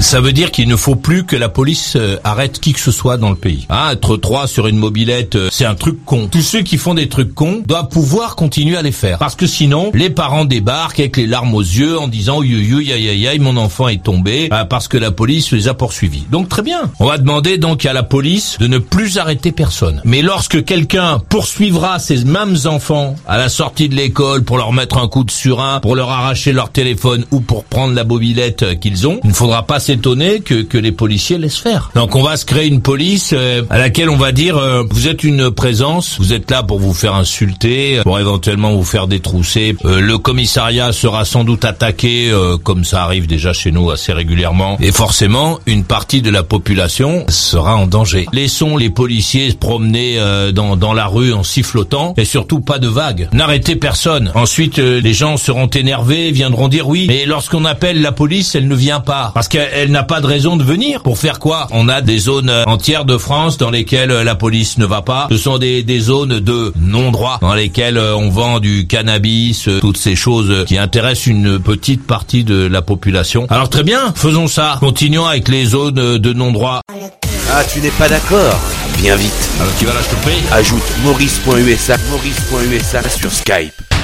Ça veut dire qu'il ne faut plus que la police euh, arrête qui que ce soit dans le pays. Ah, être trois sur une mobilette, euh, c'est un truc con. Tous ceux qui font des trucs cons doivent pouvoir continuer à les faire. Parce que sinon, les parents débarquent avec les larmes aux yeux en disant oui, aïe, aïe, aïe, mon enfant est tombé ah, parce que la police les a poursuivis. Donc très bien. On va demander donc à la police de ne plus arrêter personne. Mais lorsque quelqu'un poursuivra ces mêmes enfants à la sortie de l'école pour leur mettre un coup de surin, pour leur arracher leur téléphone ou pour prendre la mobilette euh, qu'ils ont, il ne faudra pas s'étonner que, que les policiers laissent faire. Donc on va se créer une police euh, à laquelle on va dire euh, vous êtes une présence, vous êtes là pour vous faire insulter, pour éventuellement vous faire détrousser. le commissariat sera sans doute attaqué comme ça arrive déjà chez nous assez régulièrement et forcément une partie de la population sera en danger. Laissons les policiers se promener dans, dans la rue en sifflotant et surtout pas de vagues. N'arrêtez personne. Ensuite les gens seront énervés, viendront dire oui, mais lorsqu'on appelle la police, elle ne vient pas parce qu'elle n'a pas de raison de venir. Pour faire quoi? On a des zones entières de France dans lesquelles la police ne va pas. Ce sont des, des zones de non-droit dans lesquelles on vend du cannabis, toutes ces choses qui intéressent une petite partie de la population. Alors très bien, faisons ça. Continuons avec les zones de non-droit. Ah, tu n'es pas d'accord? Bien vite. Alors tu vas là, je te prie. Ajoute maurice.usa, maurice.usa sur Skype.